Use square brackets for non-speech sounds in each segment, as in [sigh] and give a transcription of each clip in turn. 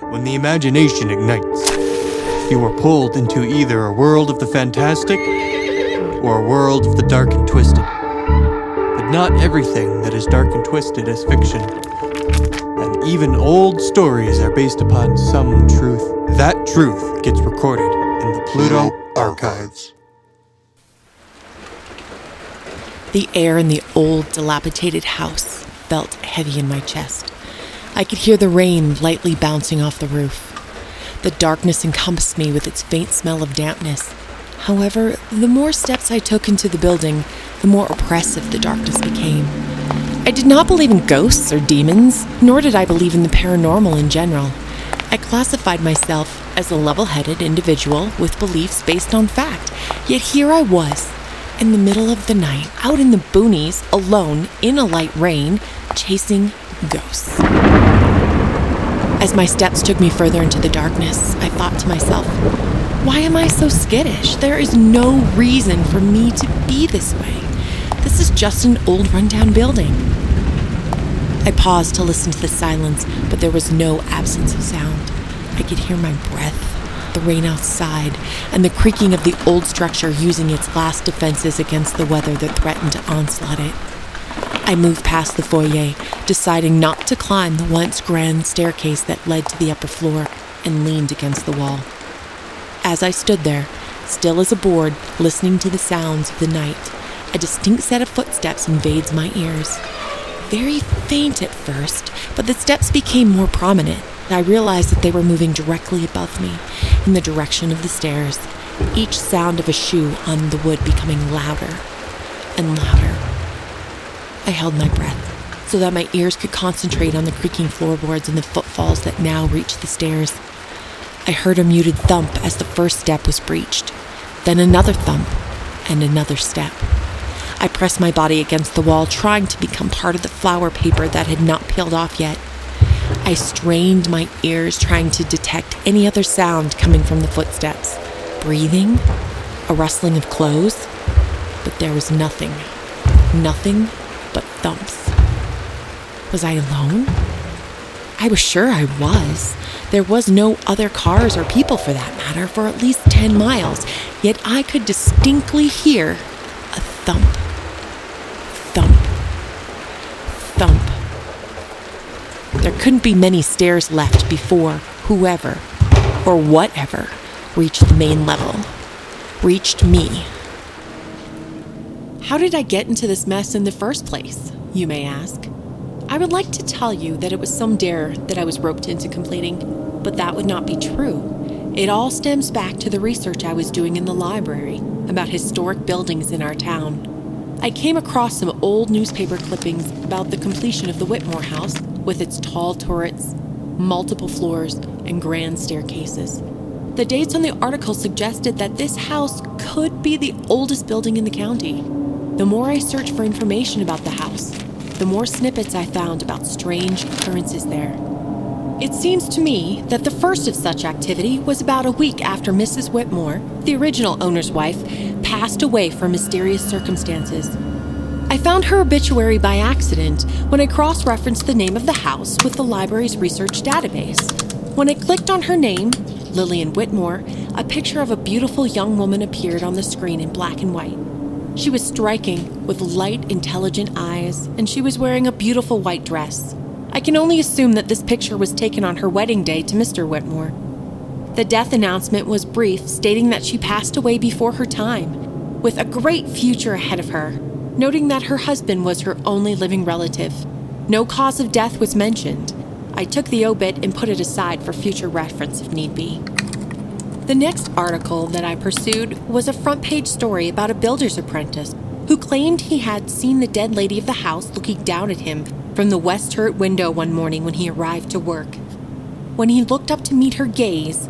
when the imagination ignites. You are pulled into either a world of the fantastic or a world of the dark and twisted. But not everything that is dark and twisted is fiction. And even old stories are based upon some truth. That truth gets recorded in the Pluto Archives. The air in the old, dilapidated house felt heavy in my chest. I could hear the rain lightly bouncing off the roof. The darkness encompassed me with its faint smell of dampness. However, the more steps I took into the building, the more oppressive the darkness became. I did not believe in ghosts or demons, nor did I believe in the paranormal in general. I classified myself as a level headed individual with beliefs based on fact, yet here I was, in the middle of the night, out in the boonies, alone, in a light rain, chasing ghosts. As my steps took me further into the darkness, I thought to myself, why am I so skittish? There is no reason for me to be this way. This is just an old rundown building. I paused to listen to the silence, but there was no absence of sound. I could hear my breath the rain outside, and the creaking of the old structure using its last defenses against the weather that threatened to onslaught it. I moved past the foyer, deciding not to climb the once grand staircase that led to the upper floor, and leaned against the wall. As I stood there, still as a board, listening to the sounds of the night, a distinct set of footsteps invades my ears. Very faint at first, but the steps became more prominent. I realized that they were moving directly above me, in the direction of the stairs, each sound of a shoe on the wood becoming louder and louder. I held my breath so that my ears could concentrate on the creaking floorboards and the footfalls that now reached the stairs. I heard a muted thump as the first step was breached, then another thump, and another step. I pressed my body against the wall, trying to become part of the flower paper that had not peeled off yet. I strained my ears, trying to detect any other sound coming from the footsteps breathing, a rustling of clothes, but there was nothing. Nothing but thumps. Was I alone? I was sure I was. There was no other cars or people for that matter for at least 10 miles, yet I could distinctly hear a thump. Thump. Thump. There couldn't be many stairs left before whoever or whatever reached the main level, reached me. How did I get into this mess in the first place, you may ask? I would like to tell you that it was some dare that I was roped into completing, but that would not be true. It all stems back to the research I was doing in the library about historic buildings in our town. I came across some old newspaper clippings about the completion of the Whitmore House with its tall turrets, multiple floors, and grand staircases. The dates on the article suggested that this house could be the oldest building in the county. The more I searched for information about the house, the more snippets I found about strange occurrences there. It seems to me that the first of such activity was about a week after Mrs. Whitmore, the original owner's wife, passed away for mysterious circumstances. I found her obituary by accident when I cross referenced the name of the house with the library's research database. When I clicked on her name, Lillian Whitmore, a picture of a beautiful young woman appeared on the screen in black and white. She was striking, with light, intelligent eyes, and she was wearing a beautiful white dress. I can only assume that this picture was taken on her wedding day to Mr. Whitmore. The death announcement was brief, stating that she passed away before her time, with a great future ahead of her, noting that her husband was her only living relative. No cause of death was mentioned. I took the obit and put it aside for future reference if need be. The next article that I pursued was a front page story about a builder's apprentice who claimed he had seen the dead lady of the house looking down at him from the west turret window one morning when he arrived to work. When he looked up to meet her gaze,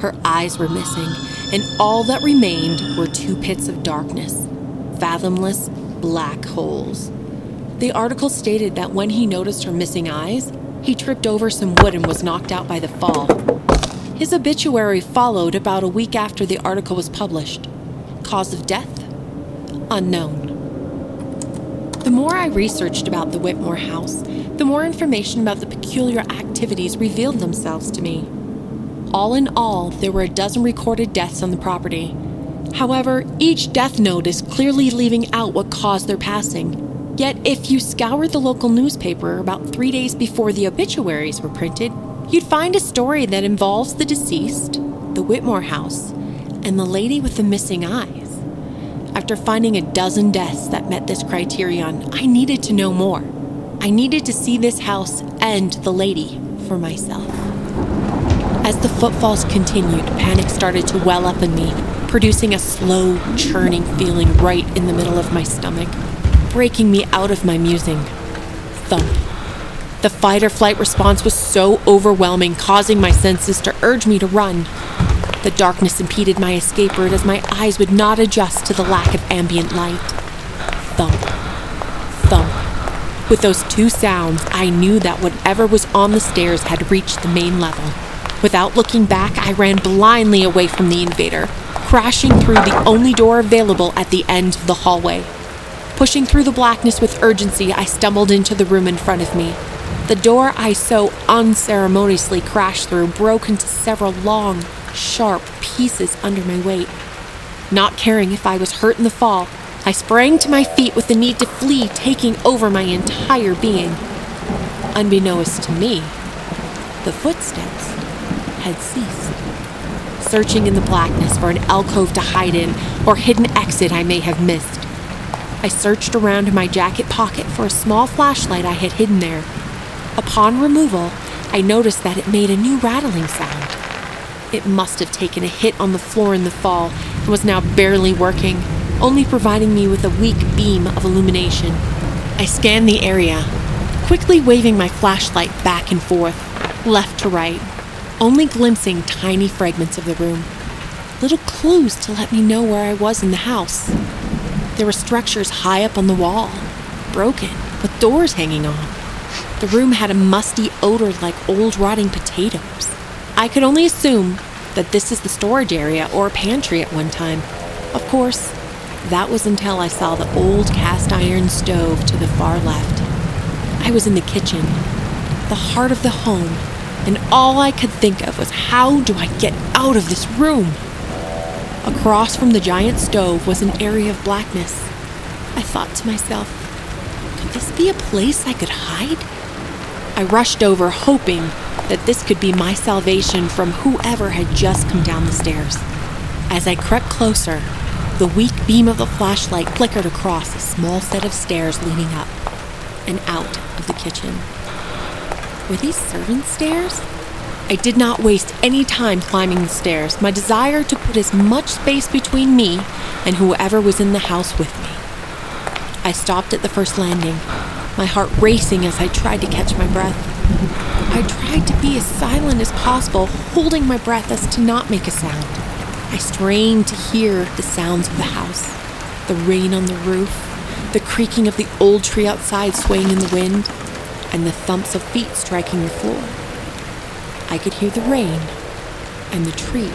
her eyes were missing, and all that remained were two pits of darkness fathomless black holes. The article stated that when he noticed her missing eyes, he tripped over some wood and was knocked out by the fall. His obituary followed about a week after the article was published. Cause of death? Unknown. The more I researched about the Whitmore house, the more information about the peculiar activities revealed themselves to me. All in all, there were a dozen recorded deaths on the property. However, each death note is clearly leaving out what caused their passing. Yet, if you scoured the local newspaper about three days before the obituaries were printed, you'd find a story that involves the deceased, the Whitmore house, and the lady with the missing eyes. After finding a dozen deaths that met this criterion, I needed to know more. I needed to see this house and the lady for myself. As the footfalls continued, panic started to well up in me, producing a slow, churning feeling right in the middle of my stomach, breaking me out of my musing. Thump. The fight or flight response was so overwhelming, causing my senses to urge me to run. The darkness impeded my escape route as my eyes would not adjust to the lack of ambient light. Thump, thump. With those two sounds, I knew that whatever was on the stairs had reached the main level. Without looking back, I ran blindly away from the invader, crashing through the only door available at the end of the hallway. Pushing through the blackness with urgency, I stumbled into the room in front of me. The door I so unceremoniously crashed through broke into several long, sharp pieces under my weight. Not caring if I was hurt in the fall, I sprang to my feet with the need to flee taking over my entire being. Unbeknownst to me, the footsteps had ceased. Searching in the blackness for an alcove to hide in or hidden exit I may have missed. I searched around in my jacket pocket for a small flashlight I had hidden there. Upon removal, I noticed that it made a new rattling sound. It must have taken a hit on the floor in the fall and was now barely working, only providing me with a weak beam of illumination. I scanned the area, quickly waving my flashlight back and forth, left to right, only glimpsing tiny fragments of the room. Little clues to let me know where I was in the house. There were structures high up on the wall, broken, with doors hanging off. The room had a musty odor like old rotting potatoes. I could only assume that this is the storage area or pantry at one time. Of course, that was until I saw the old cast iron stove to the far left. I was in the kitchen, the heart of the home, and all I could think of was how do I get out of this room? Across from the giant stove was an area of blackness. I thought to myself, could this be a place I could hide? I rushed over, hoping that this could be my salvation from whoever had just come down the stairs. As I crept closer, the weak beam of the flashlight flickered across a small set of stairs leading up and out of the kitchen. Were these servant stairs? I did not waste any time climbing the stairs, my desire to put as much space between me and whoever was in the house with me. I stopped at the first landing, my heart racing as I tried to catch my breath. I tried to be as silent as possible, holding my breath as to not make a sound. I strained to hear the sounds of the house the rain on the roof, the creaking of the old tree outside swaying in the wind, and the thumps of feet striking the floor. I could hear the rain and the tree,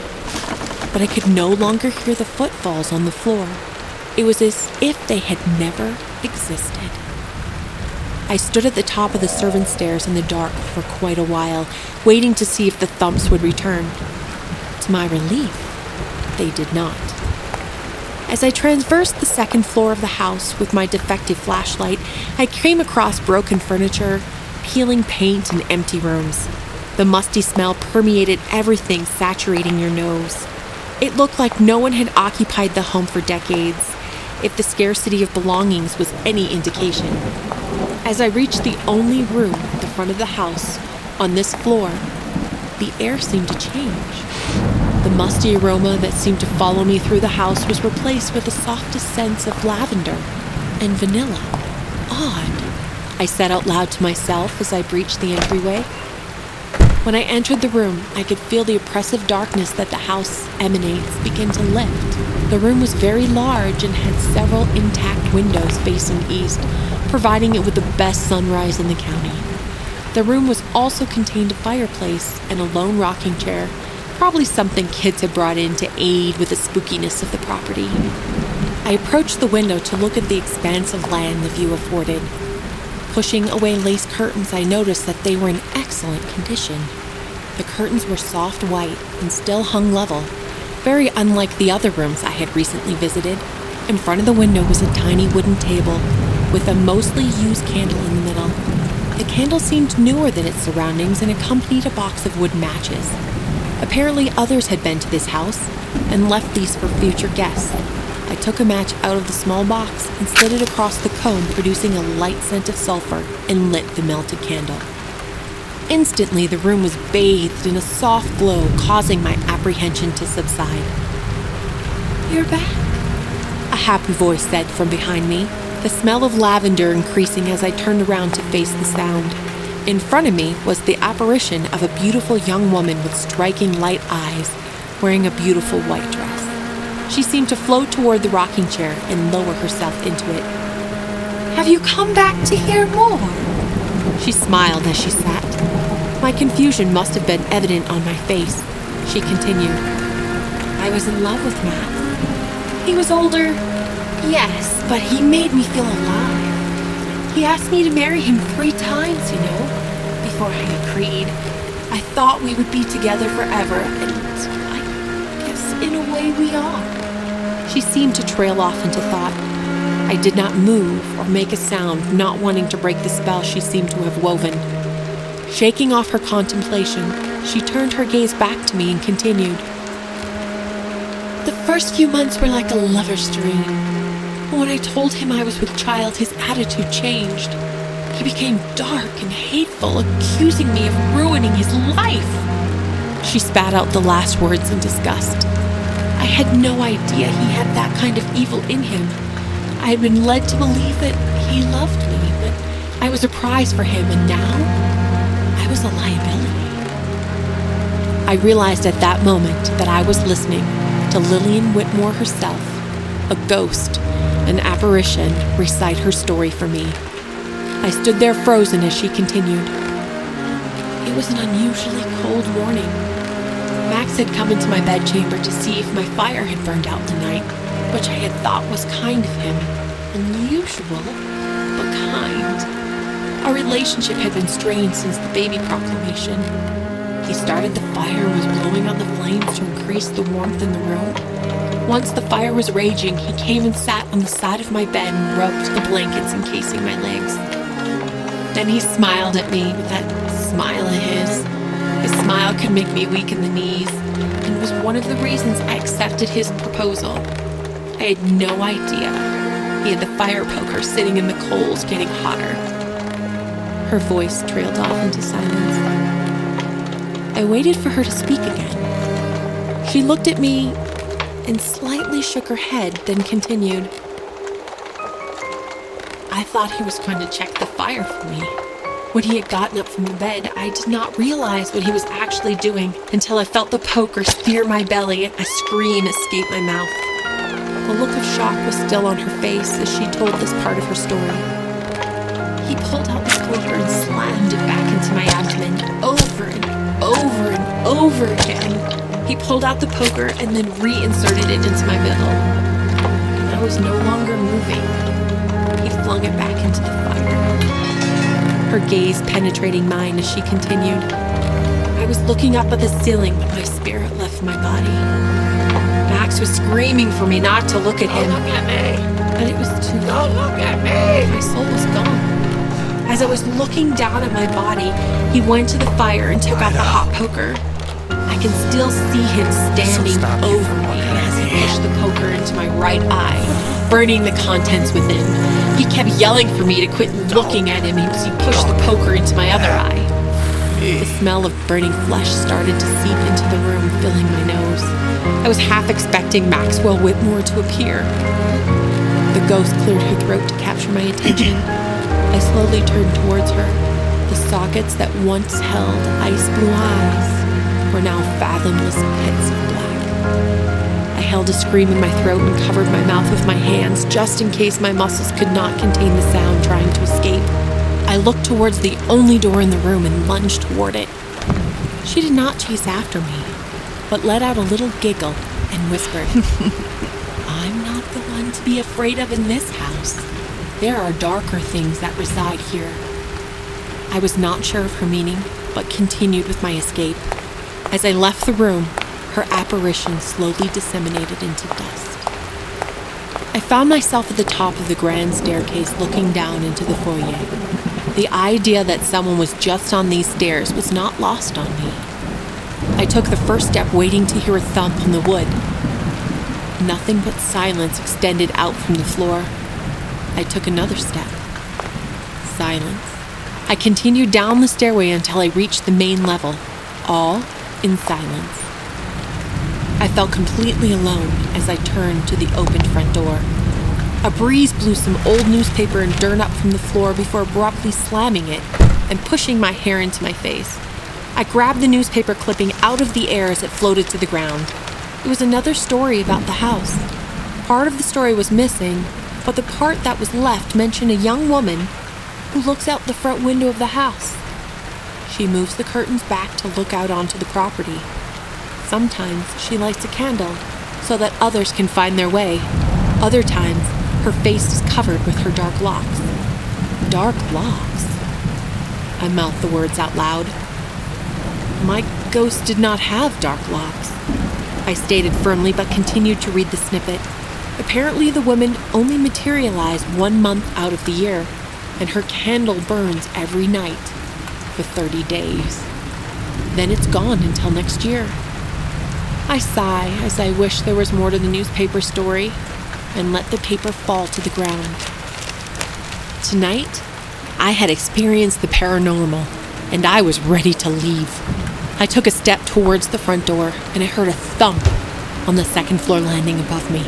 but I could no longer hear the footfalls on the floor. It was as if they had never existed. I stood at the top of the servant stairs in the dark for quite a while, waiting to see if the thumps would return. To my relief, they did not. As I traversed the second floor of the house with my defective flashlight, I came across broken furniture, peeling paint, and empty rooms. The musty smell permeated everything, saturating your nose. It looked like no one had occupied the home for decades, if the scarcity of belongings was any indication. As I reached the only room at the front of the house, on this floor, the air seemed to change. The musty aroma that seemed to follow me through the house was replaced with the softest sense of lavender and vanilla. Odd, I said out loud to myself as I breached the entryway. When I entered the room, I could feel the oppressive darkness that the house emanates begin to lift. The room was very large and had several intact windows facing east, providing it with the best sunrise in the county. The room was also contained a fireplace and a lone rocking chair probably something kids had brought in to aid with the spookiness of the property. I approached the window to look at the expanse of land the view afforded. Pushing away lace curtains, I noticed that they were in excellent condition. The curtains were soft white and still hung level, very unlike the other rooms I had recently visited. In front of the window was a tiny wooden table with a mostly used candle in the middle. The candle seemed newer than its surroundings and accompanied a box of wood matches. Apparently, others had been to this house and left these for future guests. I took a match out of the small box and slid it across the comb, producing a light scent of sulfur, and lit the melted candle. Instantly, the room was bathed in a soft glow, causing my apprehension to subside. You're back, a happy voice said from behind me, the smell of lavender increasing as I turned around to face the sound. In front of me was the apparition of a beautiful young woman with striking light eyes, wearing a beautiful white dress. She seemed to float toward the rocking chair and lower herself into it. Have you come back to hear more? She smiled as she sat. My confusion must have been evident on my face. She continued. I was in love with Matt. He was older, yes, but he made me feel alive. He asked me to marry him three times, you know, before I agreed. I thought we would be together forever, and in a way we are. She seemed to trail off into thought. I did not move or make a sound, not wanting to break the spell she seemed to have woven. Shaking off her contemplation, she turned her gaze back to me and continued. The first few months were like a lover's dream. When I told him I was with child, his attitude changed. He became dark and hateful, accusing me of ruining his life. She spat out the last words in disgust. I had no idea he had that kind of evil in him. I had been led to believe that he loved me, but I was a prize for him, and now I was a liability. I realized at that moment that I was listening to Lillian Whitmore herself, a ghost, an apparition, recite her story for me. I stood there frozen as she continued. It was an unusually cold morning. Max had come into my bedchamber to see if my fire had burned out tonight, which I had thought was kind of him. Unusual, but kind. Our relationship had been strained since the baby proclamation. He started the fire and was blowing on the flames to increase the warmth in the room. Once the fire was raging, he came and sat on the side of my bed and rubbed the blankets encasing my legs. Then he smiled at me with that smile of his. Smile could make me weak in the knees, and was one of the reasons I accepted his proposal. I had no idea he had the fire poker sitting in the coals getting hotter. Her voice trailed off into silence. I waited for her to speak again. She looked at me and slightly shook her head, then continued. I thought he was going to check the fire for me. When he had gotten up from the bed, I did not realize what he was actually doing until I felt the poker spear my belly and a scream escape my mouth. The look of shock was still on her face as she told this part of her story. He pulled out the poker and slammed it back into my abdomen over and over and over again. He pulled out the poker and then reinserted it into my middle. I was no longer moving. He flung it back into the fire. Her gaze penetrating mine as she continued. I was looking up at the ceiling, but my spirit left my body. Max was screaming for me not to look at him. Don't look at me. But it was too late. Don't look at me. My soul was gone. As I was looking down at my body, he went to the fire and took out the hot poker. I can still see him standing stop over me as he pushed the poker into my right eye, burning the contents within. He kept yelling for me to quit looking at him as he pushed the poker into my other eye. The smell of burning flesh started to seep into the room, filling my nose. I was half expecting Maxwell Whitmore to appear. The ghost cleared her throat to capture my attention. I slowly turned towards her. The sockets that once held ice blue eyes were now fathomless pits of black. I held a scream in my throat and covered my mouth with my hands just in case my muscles could not contain the sound trying to escape. I looked towards the only door in the room and lunged toward it. She did not chase after me, but let out a little giggle and whispered, [laughs] I'm not the one to be afraid of in this house? There are darker things that reside here. I was not sure of her meaning, but continued with my escape. As I left the room, her apparition slowly disseminated into dust. I found myself at the top of the grand staircase looking down into the foyer. The idea that someone was just on these stairs was not lost on me. I took the first step, waiting to hear a thump on the wood. Nothing but silence extended out from the floor. I took another step. Silence. I continued down the stairway until I reached the main level, all in silence. I felt completely alone as I turned to the opened front door. A breeze blew some old newspaper and dirt up from the floor before abruptly slamming it and pushing my hair into my face. I grabbed the newspaper clipping out of the air as it floated to the ground. It was another story about the house. Part of the story was missing, but the part that was left mentioned a young woman who looks out the front window of the house. She moves the curtains back to look out onto the property. Sometimes she lights a candle so that others can find their way. Other times, her face is covered with her dark locks. Dark locks? I mouthed the words out loud. My ghost did not have dark locks. I stated firmly, but continued to read the snippet. Apparently, the woman only materialized one month out of the year, and her candle burns every night for 30 days. Then it's gone until next year. I sigh as I wish there was more to the newspaper story and let the paper fall to the ground. Tonight, I had experienced the paranormal and I was ready to leave. I took a step towards the front door and I heard a thump on the second floor landing above me.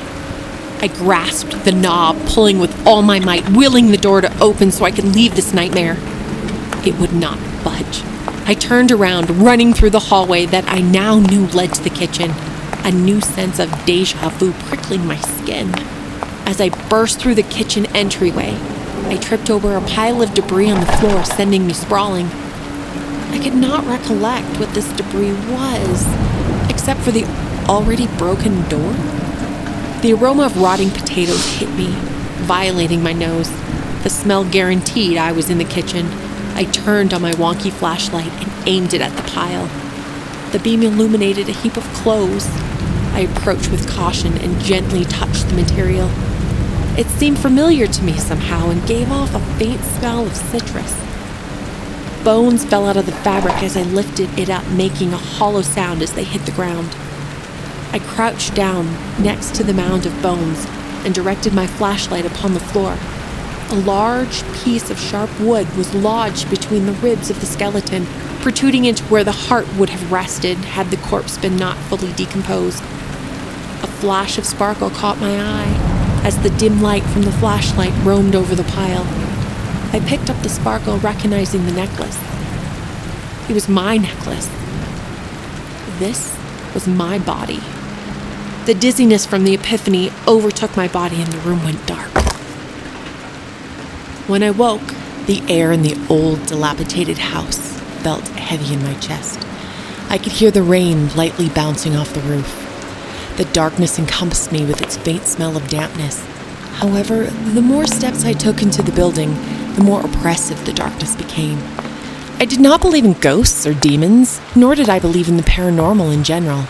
I grasped the knob, pulling with all my might, willing the door to open so I could leave this nightmare. It would not budge. I turned around, running through the hallway that I now knew led to the kitchen, a new sense of deja vu prickling my skin. As I burst through the kitchen entryway, I tripped over a pile of debris on the floor, sending me sprawling. I could not recollect what this debris was, except for the already broken door. The aroma of rotting potatoes hit me, violating my nose. The smell guaranteed I was in the kitchen. I turned on my wonky flashlight and aimed it at the pile. The beam illuminated a heap of clothes. I approached with caution and gently touched the material. It seemed familiar to me somehow and gave off a faint smell of citrus. Bones fell out of the fabric as I lifted it up, making a hollow sound as they hit the ground. I crouched down next to the mound of bones and directed my flashlight upon the floor. A large piece of sharp wood was lodged between the ribs of the skeleton, protruding into where the heart would have rested had the corpse been not fully decomposed. A flash of sparkle caught my eye as the dim light from the flashlight roamed over the pile. I picked up the sparkle, recognizing the necklace. It was my necklace. This was my body. The dizziness from the epiphany overtook my body and the room went dark. When I woke, the air in the old, dilapidated house felt heavy in my chest. I could hear the rain lightly bouncing off the roof. The darkness encompassed me with its faint smell of dampness. However, the more steps I took into the building, the more oppressive the darkness became. I did not believe in ghosts or demons, nor did I believe in the paranormal in general.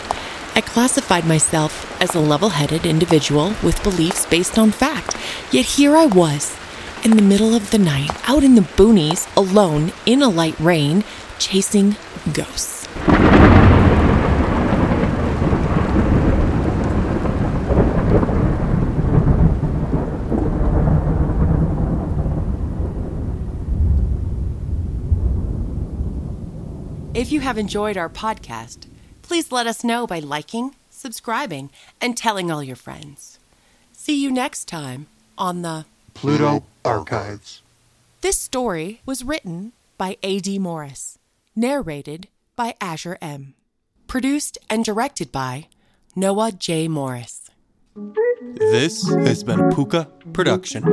I classified myself as a level headed individual with beliefs based on fact. Yet here I was, in the middle of the night, out in the boonies, alone, in a light rain, chasing ghosts. If you have enjoyed our podcast, please let us know by liking, subscribing, and telling all your friends. See you next time on the Pluto Archives. This story was written by A.D. Morris, narrated by Azure M, produced and directed by Noah J. Morris. This has been a Puka production.